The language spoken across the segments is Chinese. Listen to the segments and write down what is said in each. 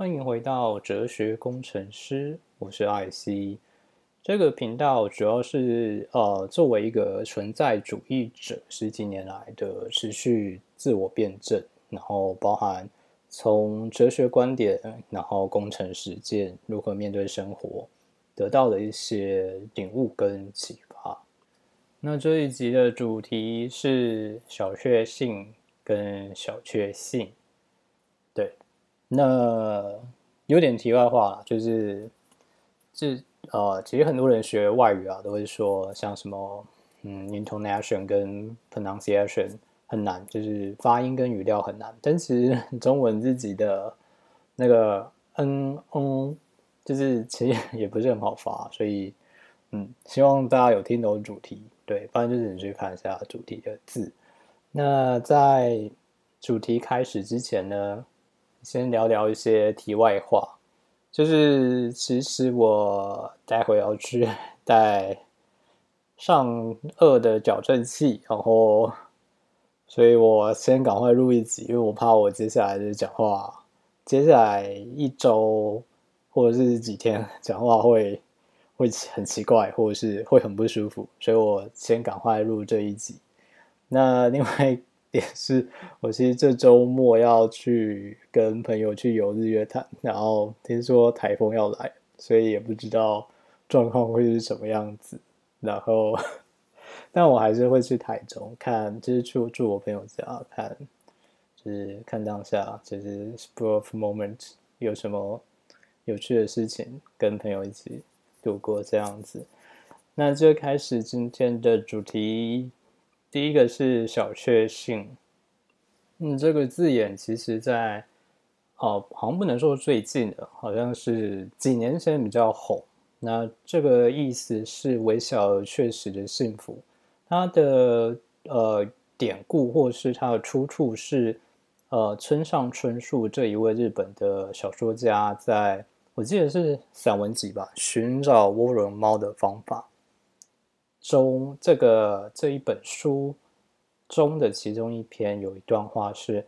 欢迎回到哲学工程师，我是艾希。这个频道主要是呃，作为一个存在主义者，十几年来的持续自我辩证，然后包含从哲学观点，然后工程实践，如何面对生活，得到的一些领悟跟启发。那这一集的主题是小确幸跟小确幸。那有点题外话，就是这呃，其实很多人学外语啊，都会说像什么嗯，intonation 跟 pronunciation 很难，就是发音跟语调很难。但其实中文自己的那个嗯嗯，就是其实也不是很好发，所以嗯，希望大家有听懂主题。对，不然就是你去看一下主题的字。那在主题开始之前呢，先聊聊一些题外话。就是其实我待会要去 带上颚的矫正器，然后，所以我先赶快录一集，因为我怕我接下来的讲话，接下来一周或者是几天讲话会。会很奇怪，或者是会很不舒服，所以我先赶快录这一集。那另外点 是，我其实这周末要去跟朋友去游日月潭，然后听说台风要来，所以也不知道状况会是什么样子。然后，但我还是会去台中看，就是住住我朋友家看，就是看当下，就是 spur of moment 有什么有趣的事情，跟朋友一起。度过这样子，那就开始今天的主题。第一个是小确幸。嗯，这个字眼其实，在哦，好像不能说最近的，好像是几年前比较红。那这个意思是微小而确实的幸福。它的呃典故或是它的出处是呃村上春树这一位日本的小说家在。我记得是散文集吧，《寻找涡轮猫的方法》中，这个这一本书中的其中一篇有一段话是：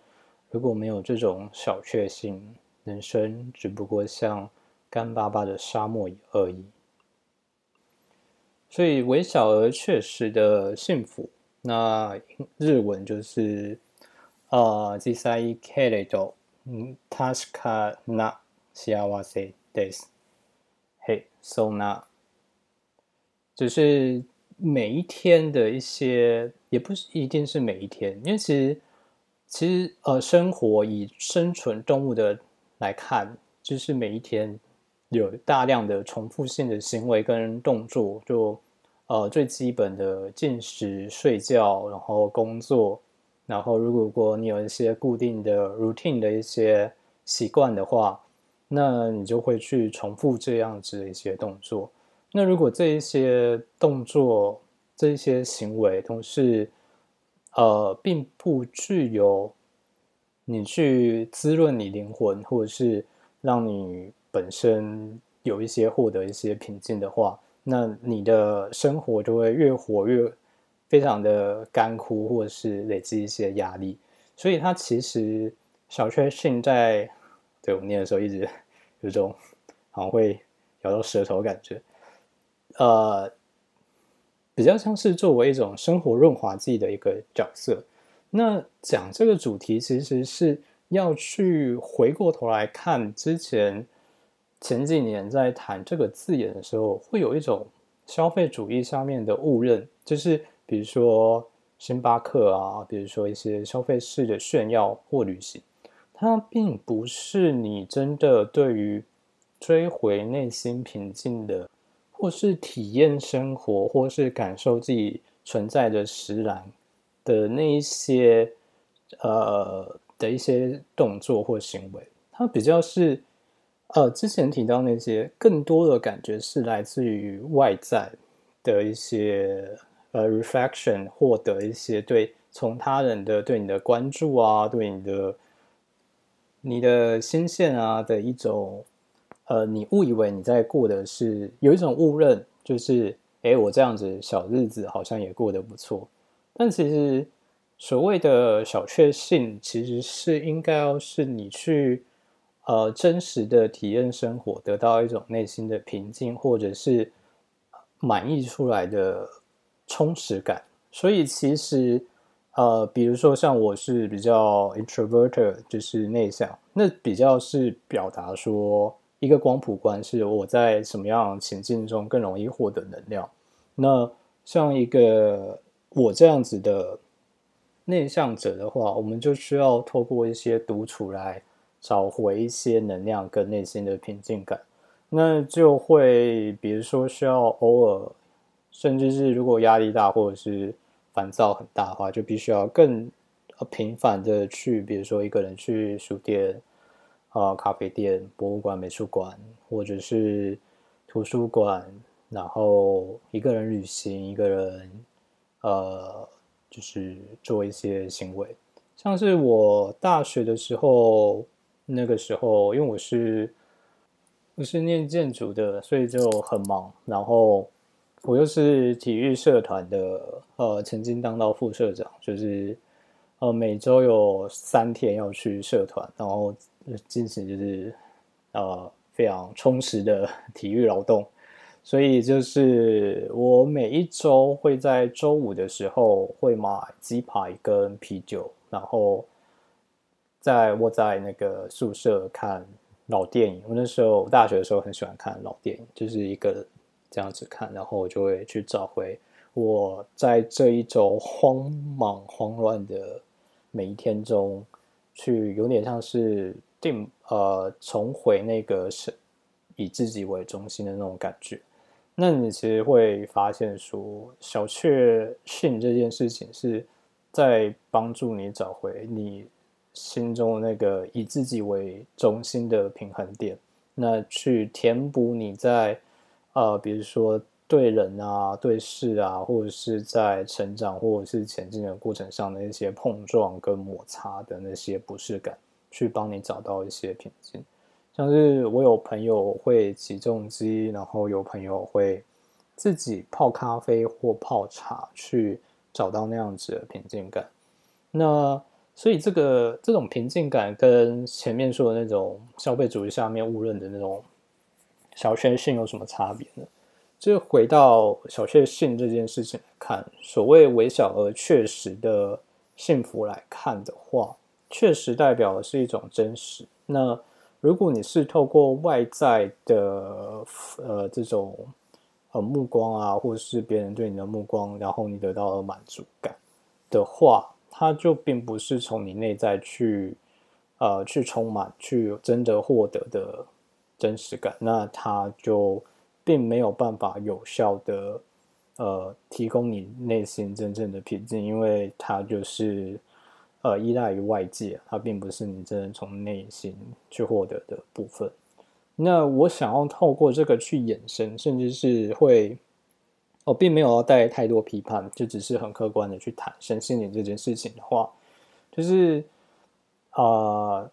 如果没有这种小确幸，人生只不过像干巴巴的沙漠而已。所以，微小而确实的幸福，那日文就是呃 j i s a i keredo，嗯，tashka na。幸せです。嘿，so now，就是 每一天的一些，也不是一定是每一天，因为其实其实呃，生活以生存动物的来看，就是每一天有大量的重复性的行为跟动作，就呃最基本的进食、睡觉，然后工作，然后如果果你有一些固定的 routine 的一些习惯的话。那你就会去重复这样子的一些动作。那如果这一些动作、这一些行为都是呃，并不具有你去滋润你灵魂，或者是让你本身有一些获得一些平静的话，那你的生活就会越活越非常的干枯，或者是累积一些压力。所以它其实小确幸在。对我念的时候，一直 有种好像会咬到舌头感觉，呃，比较像是作为一种生活润滑剂的一个角色。那讲这个主题，其实是要去回过头来看之前前几年在谈这个字眼的时候，会有一种消费主义上面的误认，就是比如说星巴克啊，比如说一些消费式的炫耀或旅行。它并不是你真的对于追回内心平静的，或是体验生活，或是感受自己存在的实然的那一些呃的一些动作或行为。它比较是呃之前提到那些更多的感觉是来自于外在的一些呃 reflection，获得一些对从他人的对你的关注啊，对你的。你的心线啊的一种，呃，你误以为你在过的是有一种误认，就是，哎，我这样子小日子好像也过得不错。但其实所谓的小确幸，其实是应该要是你去，呃真实的体验生活，得到一种内心的平静，或者是满意出来的充实感。所以其实呃，比如说像我是比较 introvert，就是内向，那比较是表达说一个光谱观是我在什么样情境中更容易获得能量。那像一个我这样子的。内向者的话，我们就需要透过一些独处来找回一些能量跟内心的平静感。那就会，比如说需要偶尔，甚至是如果压力大或者是烦躁很大的话，就必须要更频繁的去，比如说一个人去书店、啊咖啡店、博物馆、美术馆，或者是图书馆，然后一个人旅行，一个人，呃。就是做一些行为，像是我大学的时候，那个时候因为我是我是念建筑的，所以就很忙。然后我又是体育社团的，呃，曾经当到副社长，就是呃每周有三天要去社团，然后进行就是呃非常充实的体育劳动。所以就是我每一周会在周五的时候会买鸡排跟啤酒，然后在窝在那个宿舍看老电影。我那时候大学的时候很喜欢看老电影，就是一个这样子看，然后我就会去找回我在这一周慌忙慌乱的每一天中，去有点像是定呃重回那个是以自己为中心的那种感觉。那你其实会发现，说小确幸这件事情是在帮助你找回你心中那个以自己为中心的平衡点，那去填补你在呃，比如说对人啊、对事啊，或者是在成长或者是前进的过程上的一些碰撞跟摩擦的那些不适感，去帮你找到一些平静。像是我有朋友会起重机，然后有朋友会自己泡咖啡或泡茶，去找到那样子的平静感。那所以这个这种平静感跟前面说的那种消费主义下面误认的那种小确幸有什么差别呢？就回到小确幸这件事情来看，所谓微小而确实的幸福来看的话，确实代表的是一种真实。那如果你是透过外在的呃这种呃目光啊，或是别人对你的目光，然后你得到了满足感的话，它就并不是从你内在去呃去充满、去真的获得的真实感，那它就并没有办法有效的呃提供你内心真正的平静，因为它就是。呃，依赖于外界，它并不是你真正从内心去获得的部分。那我想要透过这个去衍生，甚至是会，我并没有要带太多批判，就只是很客观的去谈身心灵这件事情的话，就是啊，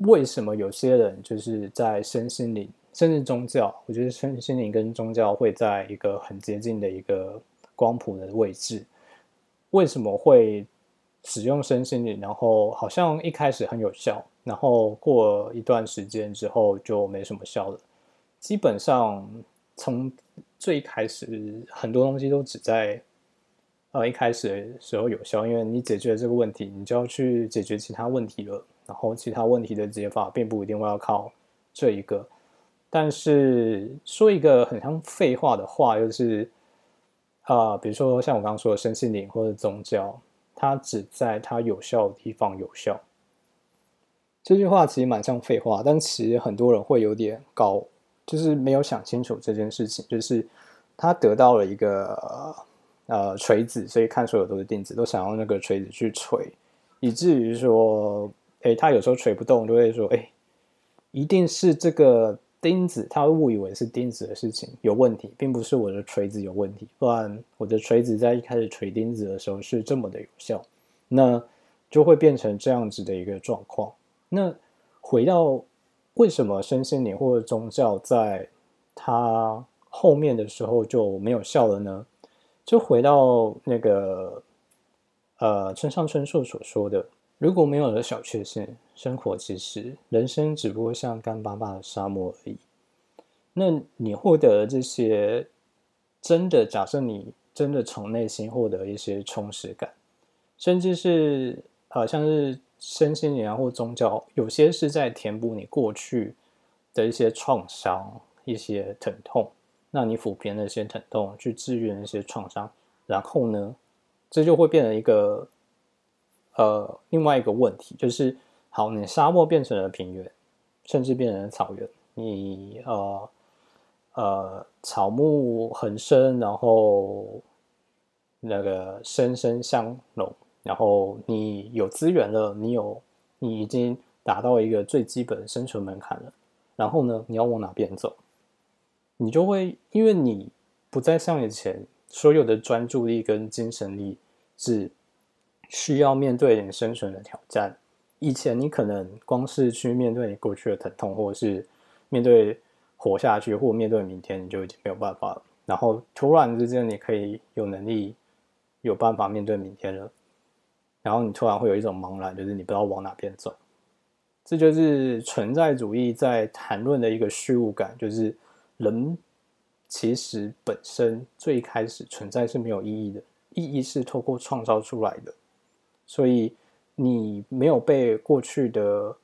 为什么有些人就是在身心灵，甚至宗教，我觉得身心灵跟宗教会在一个很接近的一个光谱的位置，为什么会？使用身心灵，然后好像一开始很有效，然后过一段时间之后就没什么效了。基本上从最开始，很多东西都只在呃一开始的时候有效，因为你解决了这个问题，你就要去解决其他问题了。然后其他问题的解法并不一定会要靠这一个。但是说一个很像废话的话，就是啊，比如说像我刚刚说的身心灵或者宗教。它只在它有效的地方有效。这句话其实蛮像废话，但其实很多人会有点搞，就是没有想清楚这件事情。就是他得到了一个呃锤子，所以看所有都是钉子，都想用那个锤子去锤，以至于说，哎，他有时候锤不动，就会说，哎，一定是这个。钉子，他会误以为是钉子的事情有问题，并不是我的锤子有问题。不然我的锤子在一开始锤钉子的时候是这么的有效，那就会变成这样子的一个状况。那回到为什么身心灵或者宗教在它后面的时候就没有效了呢？就回到那个呃村上春树所说的，如果没有了小确幸，生活其实人生只不过像干巴巴的沙漠而已。那你获得这些真的，假设你真的从内心获得一些充实感，甚至是好像是身心灵啊或宗教，有些是在填补你过去的一些创伤、一些疼痛。那你抚平那些疼痛，去治愈那些创伤，然后呢，这就会变成一个呃另外一个问题，就是好，你沙漠变成了平原，甚至变成了草原，你呃。呃，草木横生，然后那个生生相融，然后你有资源了，你有你已经达到一个最基本的生存门槛了。然后呢，你要往哪边走？你就会因为你不再像以前，所有的专注力跟精神力是需要面对你生存的挑战。以前你可能光是去面对你过去的疼痛，或者是面对。活下去，或面对明天，你就已经没有办法了。然后突然之间，你可以有能力、有办法面对明天了。然后你突然会有一种茫然，就是你不知道往哪边走。这就是存在主义在谈论的一个虚无感，就是人其实本身最开始存在是没有意义的，意义是透过创造出来的。所以你没有被过去的。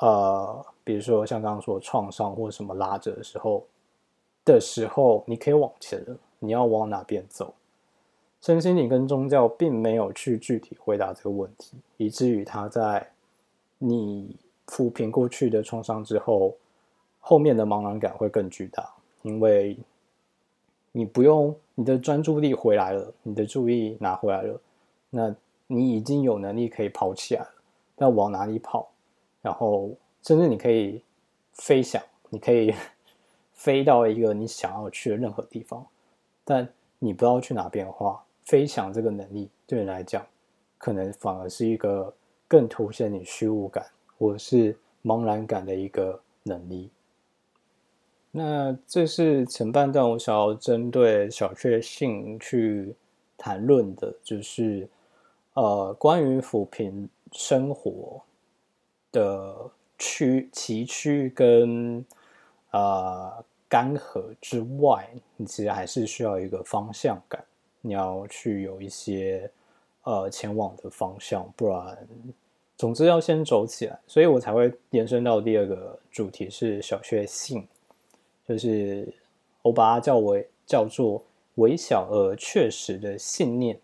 呃，比如说像刚刚说创伤或什么拉着的时候的时候，你可以往前了。你要往哪边走？身心灵跟宗教并没有去具体回答这个问题，以至于他在你抚平过去的创伤之后，后面的茫然感会更巨大，因为你不用你的专注力回来了，你的注意拿回来了，那你已经有能力可以跑起来了。那往哪里跑？然后，甚至你可以飞翔，你可以 飞到一个你想要去的任何地方。但你不知道去哪边的话，飞翔这个能力对你来讲，可能反而是一个更凸显你虚无感或是茫然感的一个能力。那这是前半段我想要针对小确幸去谈论的，就是呃，关于扶贫生活。的区崎岖跟呃干涸之外，你其实还是需要一个方向感，你要去有一些呃前往的方向，不然，总之要先走起来。所以我才会延伸到第二个主题是小确幸，就是我把它叫为叫做微小而确实的信念。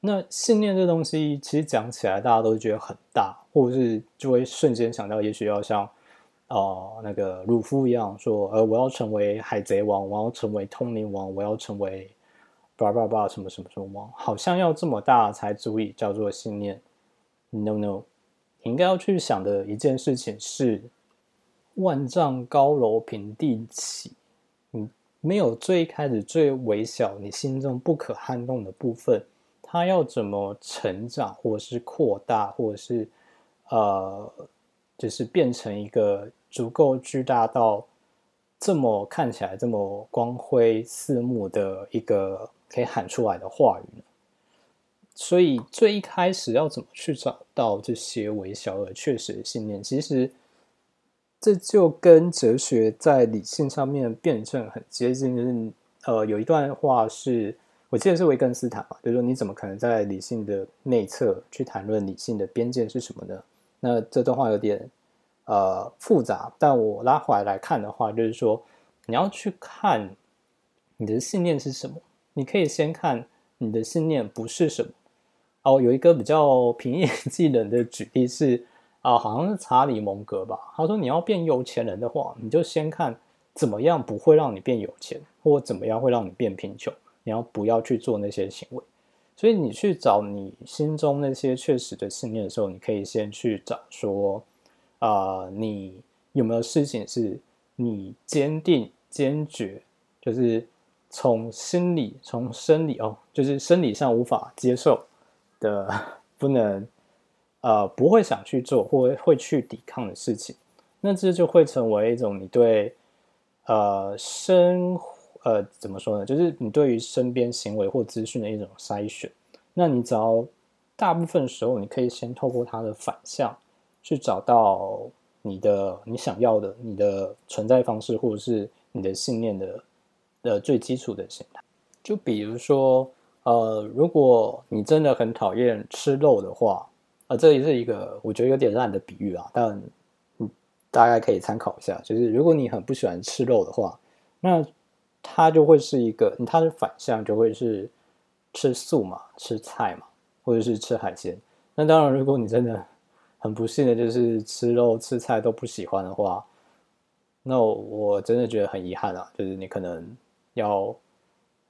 那信念这东西，其实讲起来大家都觉得很大，或者是就会瞬间想到，也许要像哦那个鲁夫一样说，呃，我要成为海贼王，我要成为通灵王，我要成为叭叭叭什么什么什么王，好像要这么大才足以叫做信念。No No，你应该要去想的一件事情是，万丈高楼平地起，你没有最开始最微小，你心中不可撼动的部分。它要怎么成长，或者是扩大，或者是呃，就是变成一个足够巨大到这么看起来这么光辉四目的一个可以喊出来的话语呢？所以最一开始要怎么去找到这些微小而确实的信念？其实这就跟哲学在理性上面辩证很接近。就是呃，有一段话是。我记得是维根斯坦嘛，就是说你怎么可能在理性的内侧去谈论理性的边界是什么呢？那这段话有点呃复杂，但我拉回来来看的话，就是说你要去看你的信念是什么，你可以先看你的信念不是什么。哦，有一个比较平易 近人的举例是啊，好像是查理蒙格吧，他说你要变有钱人的话，你就先看怎么样不会让你变有钱，或怎么样会让你变贫穷。你要不要去做那些行为？所以你去找你心中那些确实的信念的时候，你可以先去找说，啊，你有没有事情是你坚定、坚决，就是从心理、从生理哦，就是生理上无法接受的，不能，呃，不会想去做或会去抵抗的事情，那这就会成为一种你对，呃，生。呃，怎么说呢？就是你对于身边行为或资讯的一种筛选。那你只要大部分时候，你可以先透过它的反向去找到你的你想要的你的存在方式，或者是你的信念的呃最基础的形态。就比如说，呃，如果你真的很讨厌吃肉的话，啊，这也是一个我觉得有点烂的比喻啊，但嗯，大概可以参考一下。就是如果你很不喜欢吃肉的话，那它就会是一个，它的反向就会是吃素嘛，吃菜嘛，或者是吃海鲜。那当然，如果你真的很不幸的就是吃肉吃菜都不喜欢的话，那我真的觉得很遗憾啊，就是你可能要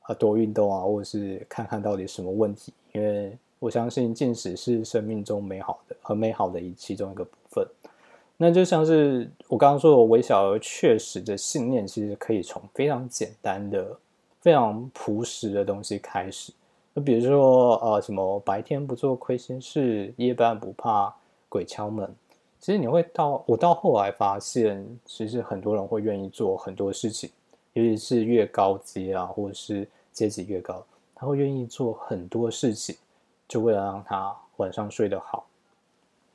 啊多运动啊，或者是看看到底什么问题，因为我相信进食是生命中美好的、很美好的一其中一个。那就像是我刚刚说的，微小而确实的信念，其实可以从非常简单的、非常朴实的东西开始。就比如说，呃，什么白天不做亏心事，夜半不怕鬼敲门。其实你会到我到后来发现，其实很多人会愿意做很多事情，尤其是越高阶啊，或者是阶级越高，他会愿意做很多事情，就为了让他晚上睡得好。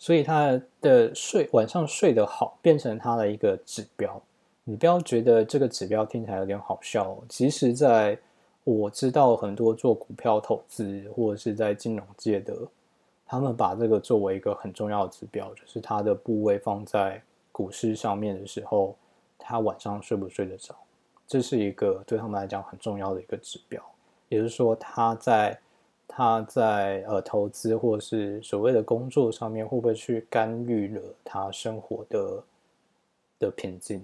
所以他的睡晚上睡得好，变成他的一个指标。你不要觉得这个指标听起来有点好笑。其实，在我知道很多做股票投资或者是在金融界的，他们把这个作为一个很重要的指标，就是他的部位放在股市上面的时候，他晚上睡不睡得着，这是一个对他们来讲很重要的一个指标。也就是说，他在。他在呃投资或是所谓的工作上面，会不会去干预了他生活的的平静？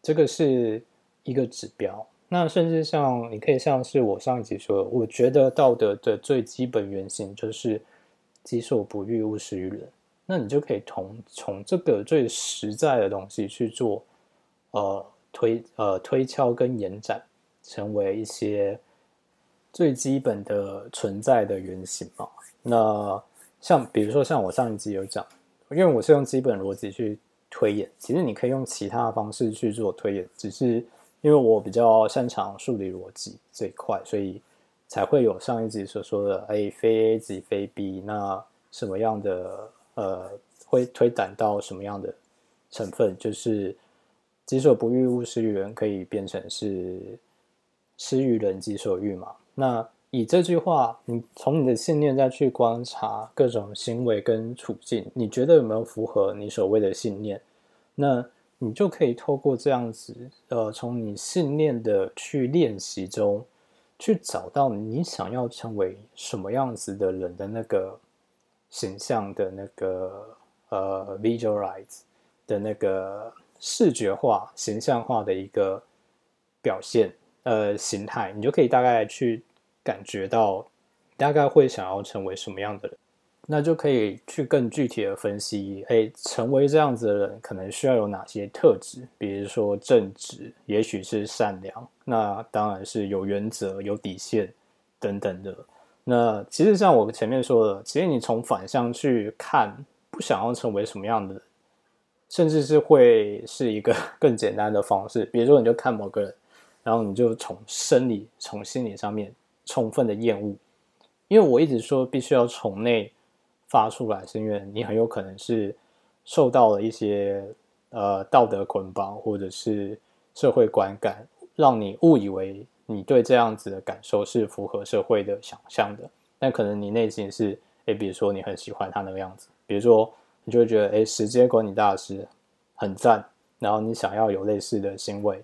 这个是一个指标。那甚至像你可以像是我上一集说，我觉得道德的最基本原型就是“己所不欲，勿施于人”。那你就可以从从这个最实在的东西去做呃推呃推敲跟延展，成为一些。最基本的存在的原型嘛，那像比如说像我上一集有讲，因为我是用基本逻辑去推演，其实你可以用其他的方式去做推演，只是因为我比较擅长数理逻辑这一块，所以才会有上一集所说的，哎，非 A 即非 B，那什么样的呃会推展到什么样的成分，就是己所不欲，勿施于人，可以变成是施于人己所欲嘛。那以这句话，你从你的信念再去观察各种行为跟处境，你觉得有没有符合你所谓的信念？那你就可以透过这样子，呃，从你信念的去练习中，去找到你想要成为什么样子的人的那个形象的那个呃 visualize 的那个视觉化、形象化的一个表现呃形态，你就可以大概去。感觉到大概会想要成为什么样的人，那就可以去更具体的分析。哎，成为这样子的人，可能需要有哪些特质？比如说正直，也许是善良，那当然是有原则、有底线等等的。那其实像我前面说的，其实你从反向去看，不想要成为什么样的人，甚至是会是一个 更简单的方式。比如说，你就看某个人，然后你就从生理、从心理上面。充分的厌恶，因为我一直说必须要从内发出来，是因为你很有可能是受到了一些呃道德捆绑，或者是社会观感，让你误以为你对这样子的感受是符合社会的想象的。但可能你内心是，诶，比如说你很喜欢他那个样子，比如说你就会觉得，诶，时间管理大师很赞，然后你想要有类似的行为，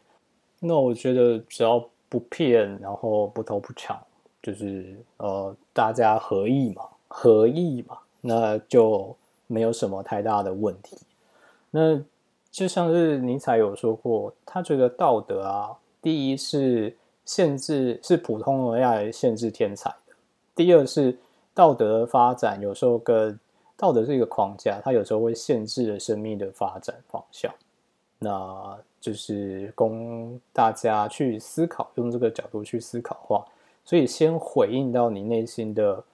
那我觉得只要不骗，然后不偷不抢。就是呃，大家合意嘛，合意嘛，那就没有什么太大的问题。那就像是尼采有说过，他觉得道德啊，第一是限制，是普通人来限制天才的；第二是道德发展有时候跟道德是一个框架，它有时候会限制了生命的发展方向。那就是供大家去思考，用这个角度去思考话。所以，先回应到你内心的，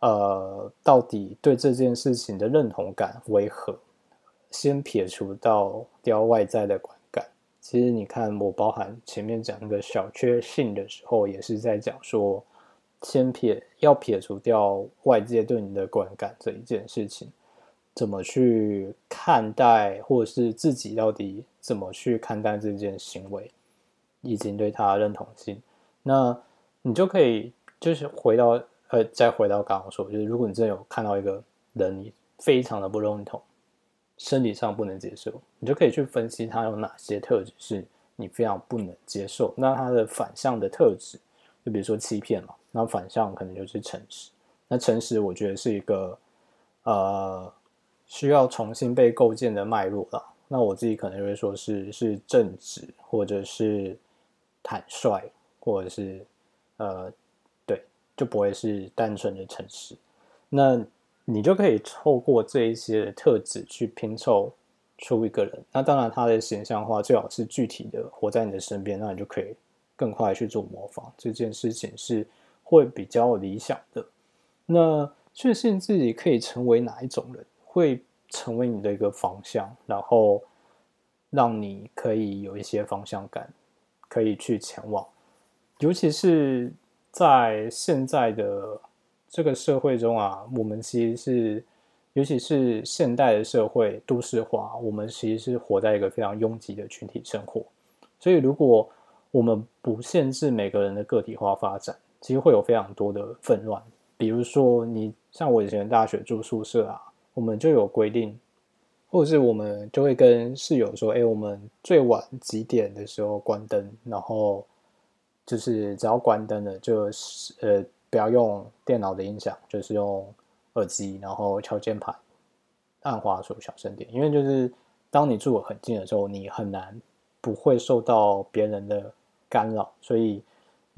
呃，到底对这件事情的认同感为何？先撇除到掉外在的观感。其实，你看，我包含前面讲那个小确幸的时候，也是在讲说，先撇要撇除掉外界对你的观感这一件事情，怎么去看待，或者是自己到底怎么去看待这件行为，以及对他认同性，那你就可以就是回到呃，再回到刚刚说，就是如果你真的有看到一个人，你非常的不认同，生理上不能接受，你就可以去分析他有哪些特质是你非常不能接受，那他的反向的特质，就比如说欺骗嘛。那反向可能就是诚实。那诚实，我觉得是一个呃需要重新被构建的脉络了。那我自己可能就会说是是正直，或者是坦率，或者是呃对，就不会是单纯的诚实。那你就可以透过这一些特质去拼凑出一个人。那当然，他的形象化最好是具体的活在你的身边，那你就可以更快去做模仿。这件事情是。会比较理想的，那确信自己可以成为哪一种人，会成为你的一个方向，然后让你可以有一些方向感，可以去前往。尤其是在现在的这个社会中啊，我们其实是，尤其是现代的社会都市化，我们其实是活在一个非常拥挤的群体生活。所以，如果我们不限制每个人的个体化发展，其实会有非常多的纷乱，比如说你像我以前大学住宿舍啊，我们就有规定，或者是我们就会跟室友说，哎，我们最晚几点的时候关灯，然后就是只要关灯了，就是呃不要用电脑的音响，就是用耳机，然后敲键盘，按滑鼠小声点，因为就是当你住很近的时候，你很难不会受到别人的干扰，所以。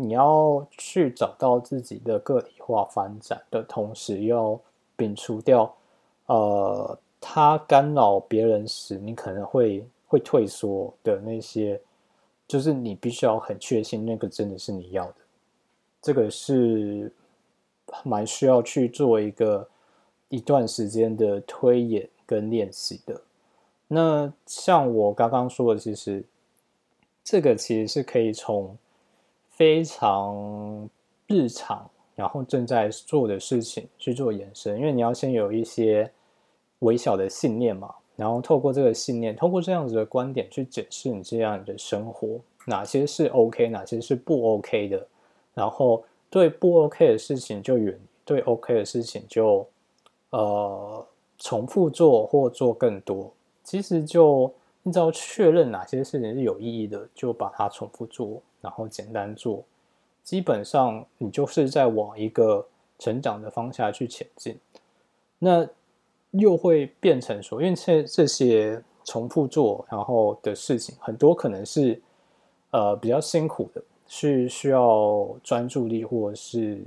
你要去找到自己的个体化发展的同时，要摒除掉，呃，他干扰别人时你可能会会退缩的那些，就是你必须要很确信那个真的是你要的，这个是蛮需要去做一个一段时间的推演跟练习的。那像我刚刚说的，其实这个其实是可以从。非常日常，然后正在做的事情去做延伸，因为你要先有一些微小的信念嘛，然后透过这个信念，透过这样子的观点去检视你这样的生活，哪些是 OK，哪些是不 OK 的，然后对不 OK 的事情就远，对 OK 的事情就呃重复做或做更多，其实就你只要确认哪些事情是有意义的，就把它重复做。然后简单做，基本上你就是在往一个成长的方向去前进。那又会变成说，因为这这些重复做然后的事情，很多可能是呃比较辛苦的，是需要专注力或者是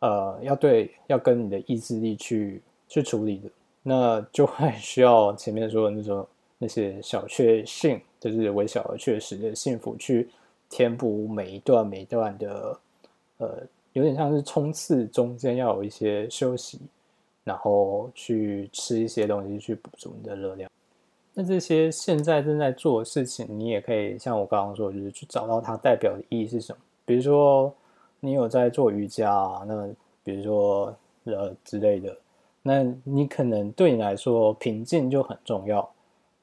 呃要对要跟你的意志力去去处理的，那就会需要前面说的那种那些小确幸，就是微小而确实的幸福去。填补每一段每一段的，呃，有点像是冲刺，中间要有一些休息，然后去吃一些东西去补足你的热量。那这些现在正在做的事情，你也可以像我刚刚说，就是去找到它代表的意义是什么。比如说，你有在做瑜伽，啊，那比如说呃之类的，那你可能对你来说平静就很重要。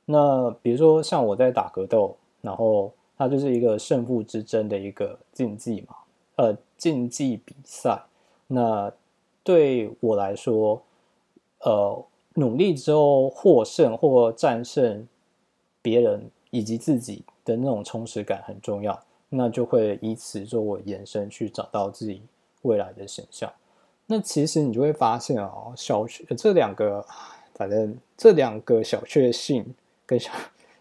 那比如说像我在打格斗，然后。它就是一个胜负之争的一个竞技嘛，呃，竞技比赛。那对我来说，呃，努力之后获胜或战胜别人以及自己的那种充实感很重要。那就会以此作为延伸去找到自己未来的形象。那其实你就会发现哦，小确这两个，反正这两个小确幸跟小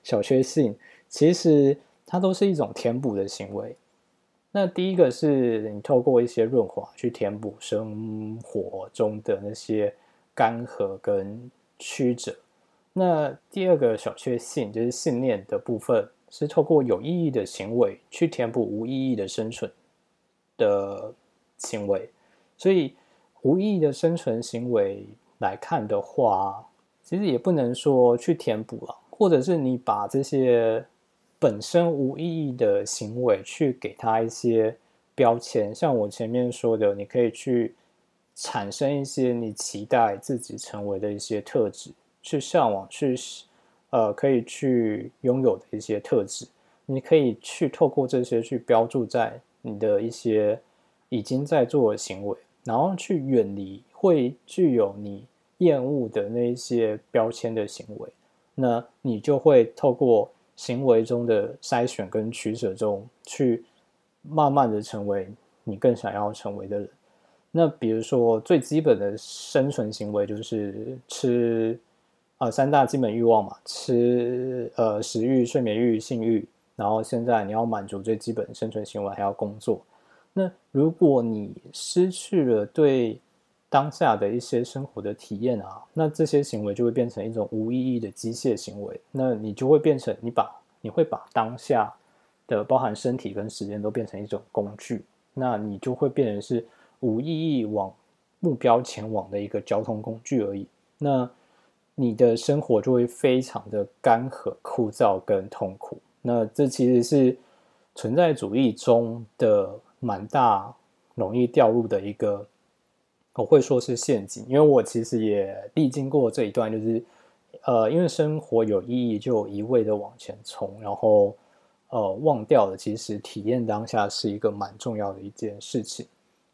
小确幸，其实。它都是一种填补的行为。那第一个是你透过一些润滑去填补生活中的那些干涸跟曲折。那第二个小确幸就是信念的部分，是透过有意义的行为去填补无意义的生存的行为。所以无意义的生存行为来看的话，其实也不能说去填补了，或者是你把这些。本身无意义的行为，去给他一些标签，像我前面说的，你可以去产生一些你期待自己成为的一些特质，去向往，去呃，可以去拥有的一些特质，你可以去透过这些去标注在你的一些已经在做的行为，然后去远离会具有你厌恶的那一些标签的行为，那你就会透过。行为中的筛选跟取舍中，去慢慢的成为你更想要成为的人。那比如说最基本的生存行为就是吃，呃，三大基本欲望嘛，吃，呃，食欲、睡眠欲、性欲。然后现在你要满足最基本的生存行为，还要工作。那如果你失去了对当下的一些生活的体验啊，那这些行为就会变成一种无意义的机械行为。那你就会变成你把你会把当下的包含身体跟时间都变成一种工具，那你就会变成是无意义往目标前往的一个交通工具而已。那你的生活就会非常的干涸、枯燥跟痛苦。那这其实是存在主义中的蛮大容易掉入的一个。我会说是陷阱，因为我其实也历经过这一段，就是，呃，因为生活有意义，就一味的往前冲，然后，呃，忘掉了其实体验当下是一个蛮重要的一件事情，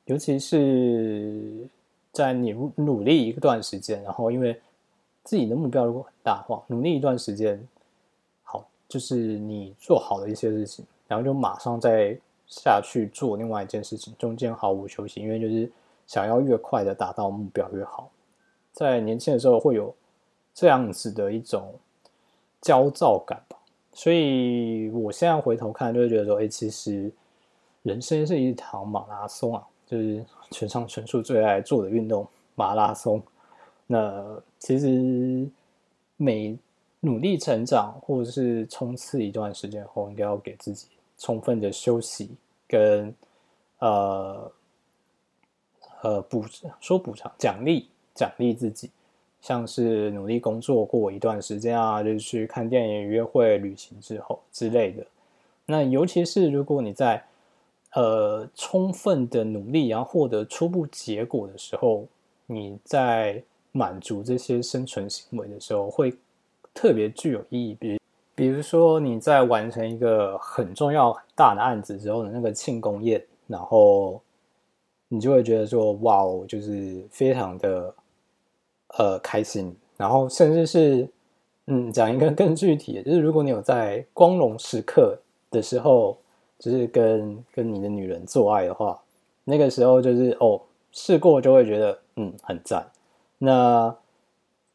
尤其是在你努力一段时间，然后因为自己的目标如果很大话，努力一段时间，好，就是你做好了一些事情，然后就马上再下去做另外一件事情，中间毫无休息，因为就是。想要越快的达到目标越好，在年轻的时候会有这样子的一种焦躁感吧，所以我现在回头看就会觉得说，哎，其实人生是一场马拉松啊，就是全上全数最爱做的运动马拉松。那其实每努力成长或者是冲刺一段时间后，应该要给自己充分的休息跟呃。呃，补说补偿奖励奖励自己，像是努力工作过一段时间啊，就去看电影、约会、旅行之后之类的。那尤其是如果你在呃充分的努力，然后获得初步结果的时候，你在满足这些生存行为的时候，会特别具有意义。比比如说你在完成一个很重要很大的案子之后的那个庆功宴，然后。你就会觉得说，哇哦，就是非常的呃开心，然后甚至是嗯，讲一个更具体的，就是如果你有在光荣时刻的时候，就是跟跟你的女人做爱的话，那个时候就是哦，试过就会觉得嗯很赞。那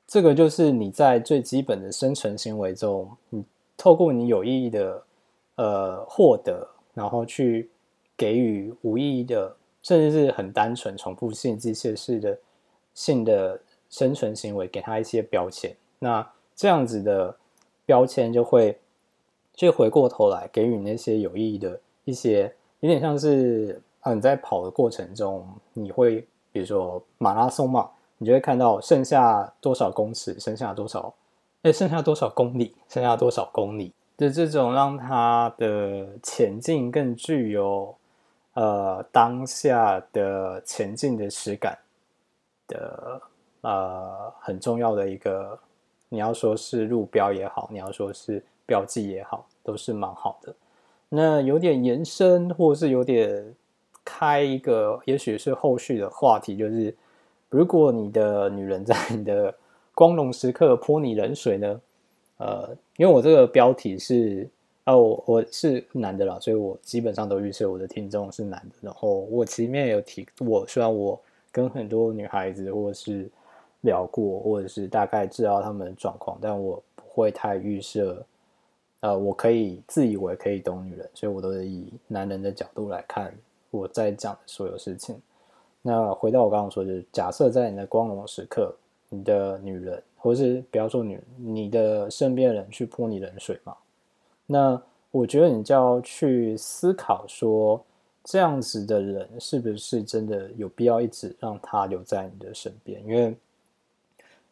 这个就是你在最基本的生存行为中，你透过你有意义的呃获得，然后去给予无意义的。甚至是很单纯、重复性、机械式的性的生存行为，给他一些标签。那这样子的标签就会，就回过头来给予那些有意义的一些，有点像是啊，你在跑的过程中，你会比如说马拉松嘛，你就会看到剩下多少公尺，剩下多少，哎，剩下多少公里，剩下多少公里的这种，让他的前进更具有。呃，当下的前进的实感的呃很重要的一个，你要说是路标也好，你要说是标记也好，都是蛮好的。那有点延伸，或是有点开一个，也许是后续的话题，就是如果你的女人在你的光荣时刻泼你冷水呢？呃，因为我这个标题是。哦，我我是男的啦，所以我基本上都预设我的听众是男的。然后我前面有提，我虽然我跟很多女孩子或者是聊过，或者是大概知道他们的状况，但我不会太预设。呃，我可以自以为可以懂女人，所以我都是以男人的角度来看我在讲的所有事情。那回到我刚刚说，就是假设在你的光荣时刻，你的女人，或是不要说女人，你的身边人去泼你冷水嘛？那我觉得你就要去思考说，这样子的人是不是真的有必要一直让他留在你的身边？因为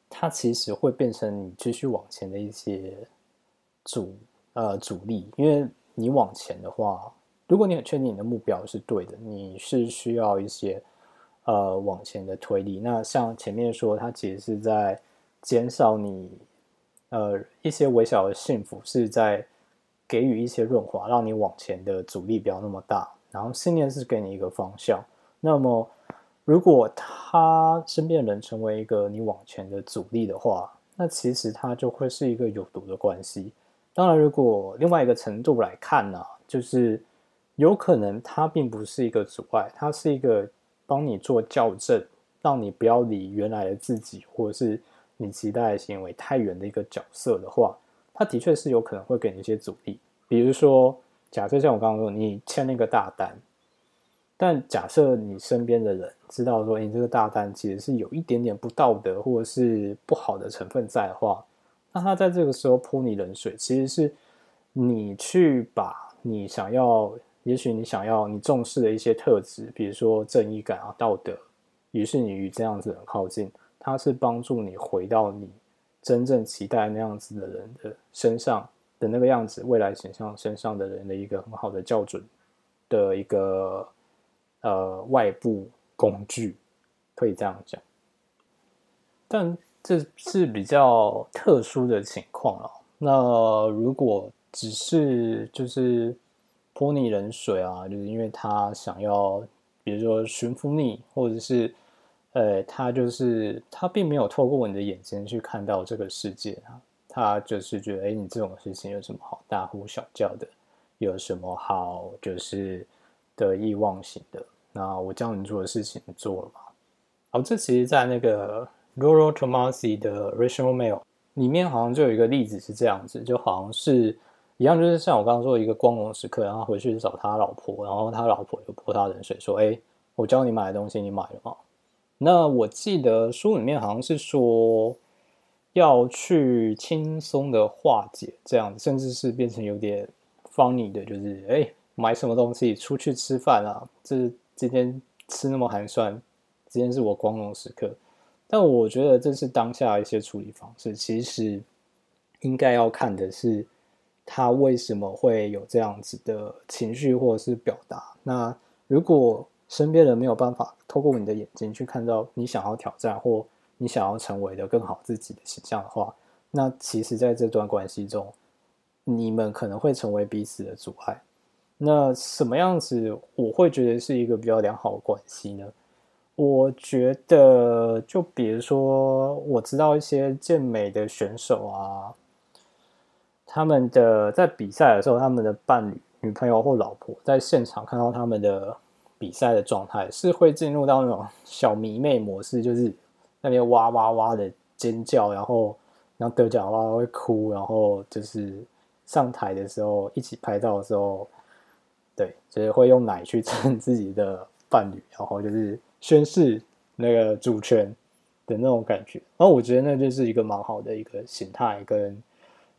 他其实会变成你继续往前的一些阻呃阻力。因为你往前的话，如果你很确定你的目标是对的，你是需要一些呃往前的推力。那像前面说，它其实是在减少你呃一些微小的幸福，是在给予一些润滑，让你往前的阻力不要那么大。然后信念是给你一个方向。那么如果他身边人成为一个你往前的阻力的话，那其实它就会是一个有毒的关系。当然，如果另外一个程度来看呢，就是有可能它并不是一个阻碍，它是一个帮你做校正，让你不要离原来的自己或者是你期待的行为太远的一个角色的话，它的确是有可能会给你一些阻力。比如说，假设像我刚刚说，你签那个大单，但假设你身边的人知道说，你这个大单其实是有一点点不道德或者是不好的成分在的话。那他在这个时候泼你冷水，其实是你去把你想要，也许你想要你重视的一些特质，比如说正义感啊、道德，于是你与这样子人靠近，他是帮助你回到你真正期待那样子的人的身上的那个样子，未来形象身上的人的一个很好的校准的一个呃外部工具，可以这样讲，但。这是比较特殊的情况了。那如果只是就是泼你冷水啊，就是因为他想要，比如说驯服你，或者是呃，他就是他并没有透过你的眼睛去看到这个世界啊，他就是觉得，哎，你这种事情有什么好大呼小叫的？有什么好就是得意忘形的？那我教你做的事情做了吗？好，这其实，在那个。Roro Tomasi 的 Rational Mail 里面好像就有一个例子是这样子，就好像是一样，就是像我刚刚说的一个光荣时刻，然后回去找他老婆，然后他老婆就泼他冷水，说：“哎，我教你买的东西你买了吗？”那我记得书里面好像是说要去轻松的化解这样，甚至是变成有点 funny 的，就是哎，买什么东西出去吃饭啊？这今天吃那么寒酸，今天是我光荣时刻。但我觉得这是当下一些处理方式，其实应该要看的是他为什么会有这样子的情绪或者是表达。那如果身边人没有办法透过你的眼睛去看到你想要挑战或你想要成为的更好自己的形象的话，那其实在这段关系中，你们可能会成为彼此的阻碍。那什么样子我会觉得是一个比较良好的关系呢？我觉得，就比如说，我知道一些健美的选手啊，他们的在比赛的时候，他们的伴侣、女朋友或老婆在现场看到他们的比赛的状态，是会进入到那种 小迷妹模式，就是那边哇哇哇的尖叫，然后然后得奖的话会哭，然后就是上台的时候一起拍照的时候，对，就是会用奶去蹭自己的伴侣，然后就是。宣誓那个主权的那种感觉，然后我觉得那就是一个蛮好的一个形态跟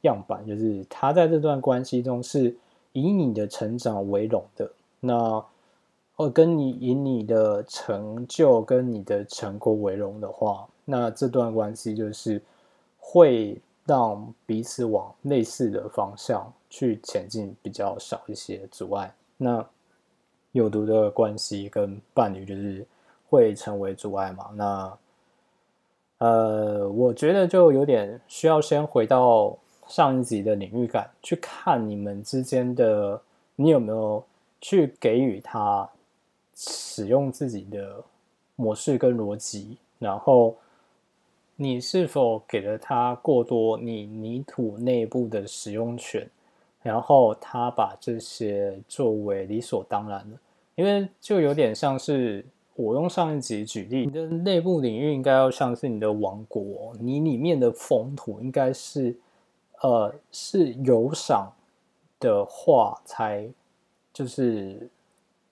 样板，就是他在这段关系中是以你的成长为荣的，那哦跟你以你的成就跟你的成果为荣的话，那这段关系就是会让彼此往类似的方向去前进，比较少一些阻碍。那有毒的关系跟伴侣就是。会成为阻碍嘛？那呃，我觉得就有点需要先回到上一集的领域感去看你们之间的，你有没有去给予他使用自己的模式跟逻辑，然后你是否给了他过多你泥土内部的使用权，然后他把这些作为理所当然的，因为就有点像是。我用上一集举例，你的内部领域应该要像是你的王国，你里面的风土应该是，呃，是有赏的话才就是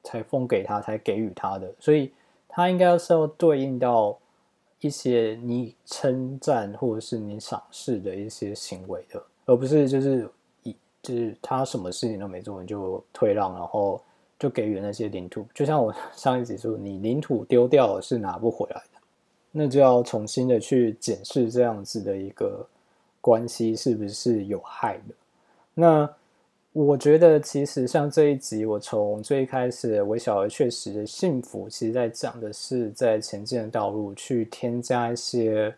才封给他，才给予他的，所以他应该是要对应到一些你称赞或者是你赏识的一些行为的，而不是就是一就是他什么事情都没做你就退让，然后。就给予那些领土，就像我 上一集说，你领土丢掉了是拿不回来的，那就要重新的去检视这样子的一个关系是不是有害的。那我觉得其实像这一集，我从最开始微小而确实的幸福，其实在讲的是在前进的道路去添加一些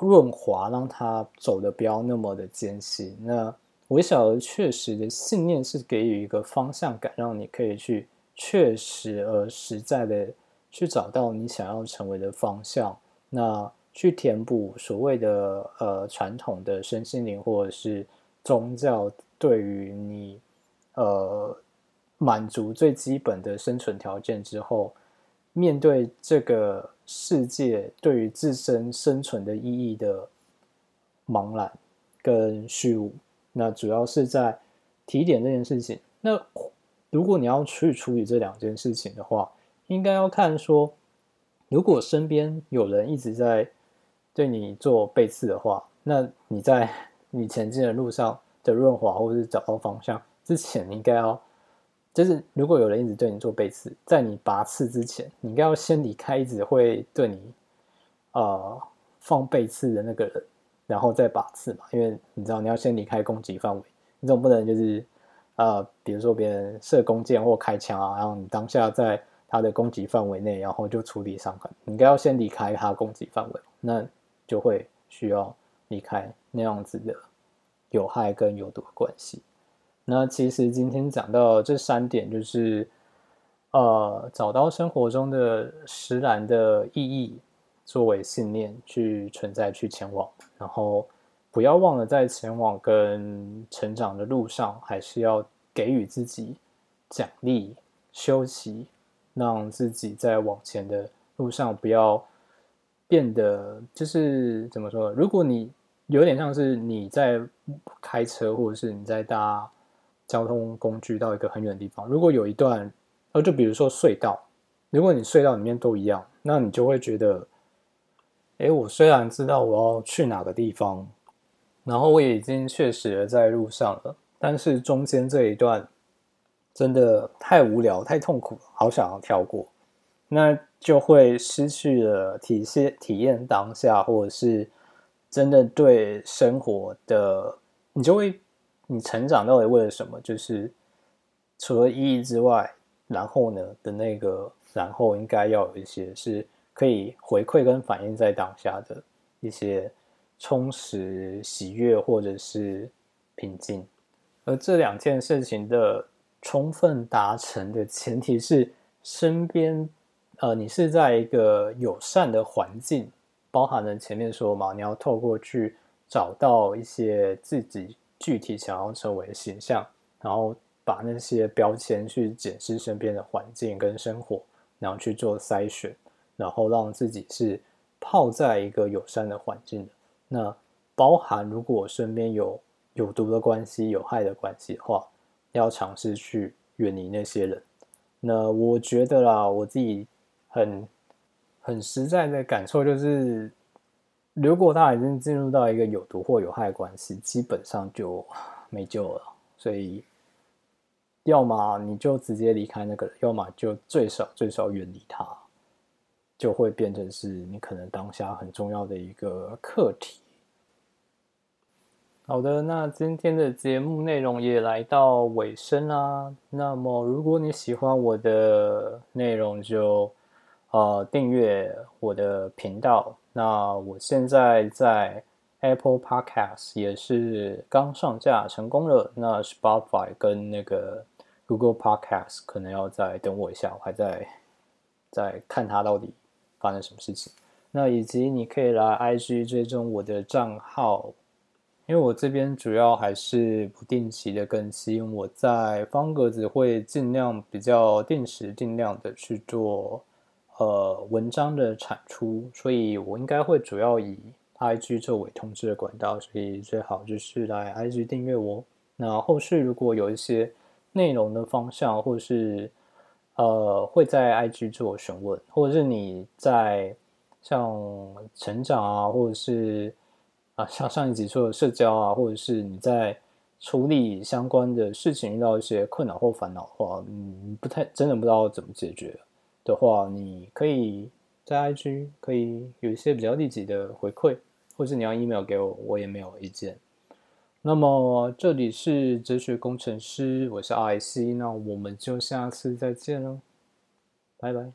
润滑，让它走的不要那么的艰辛。那微小而确实的信念是给予一个方向感，让你可以去确实而实在的去找到你想要成为的方向。那去填补所谓的呃传统的身心灵或者是宗教。对于你，呃，满足最基本的生存条件之后，面对这个世界对于自身生存的意义的茫然跟虚无，那主要是在提点这件事情。那如果你要去处理这两件事情的话，应该要看说，如果身边有人一直在对你做背刺的话，那你在 你前进的路上。的润滑，或者是找到方向之前，应该要，就是如果有人一直对你做背刺，在你拔刺之前，你应该要先离开一直会对你，呃，放背刺的那个人，然后再拔刺嘛。因为你知道你要先离开攻击范围，你总不能就是，呃，比如说别人射弓箭或开枪啊，然后你当下在他的攻击范围内，然后就处理伤痕，你应该要先离开他攻击范围，那就会需要离开那样子的。有害跟有毒的关系。那其实今天讲到这三点，就是呃，找到生活中的实然的意义作为信念去存在、去前往，然后不要忘了在前往跟成长的路上，还是要给予自己奖励、休息，让自己在往前的路上不要变得就是怎么说？如果你有点像是你在开车，或者是你在搭交通工具到一个很远的地方。如果有一段，呃，就比如说隧道，如果你隧道里面都一样，那你就会觉得，哎，我虽然知道我要去哪个地方，然后我已经确实在路上了，但是中间这一段真的太无聊、太痛苦，好想要跳过，那就会失去了体现体验当下，或者是。真的对生活的，你就会，你成长到底为了什么？就是除了意义之外，然后呢的那个，然后应该要有一些是可以回馈跟反映在当下的一些充实、喜悦或者是平静。而这两件事情的充分达成的前提是，身边呃，你是在一个友善的环境。包含了前面说嘛，你要透过去找到一些自己具体想要成为的形象，然后把那些标签去检视身边的环境跟生活，然后去做筛选，然后让自己是泡在一个友善的环境的。那包含如果身边有有毒的关系、有害的关系的话，要尝试去远离那些人。那我觉得啦，我自己很。很实在的感受就是，如果他已经进入到一个有毒或有害关系，基本上就 没救了。所以，要么你就直接离开那个人，要么就最少最少远离他，就会变成是你可能当下很重要的一个课题。好的，那今天的节目内容也来到尾声啦。那么，如果你喜欢我的内容，就。呃，订阅我的频道。那我现在在 Apple Podcast 也是刚上架成功了。那 Spotify 跟那个 Google Podcast 可能要再等我一下，我还在在看它到底发生什么事情。那以及你可以来 IG 追踪我的账号，因为我这边主要还是不定期的更新。我在方格子会尽量比较定时定量的去做。呃，文章的产出，所以我应该会主要以 IG 作为通知的管道，所以最好就是来 IG 订阅我。那后续如果有一些内容的方向，或是呃会在 IG 做询问，或者是你在像成长啊，或者是啊像上一集说的社交啊，或者是你在处理相关的事情遇到一些困扰或烦恼的话，嗯，不太真的不知道怎么解决。的话，你可以在 IG 可以有一些比较立即的回馈，或是你要 email 给我，我也没有意见。那么这里是哲学工程师，我是 IC，那我们就下次再见喽，拜拜。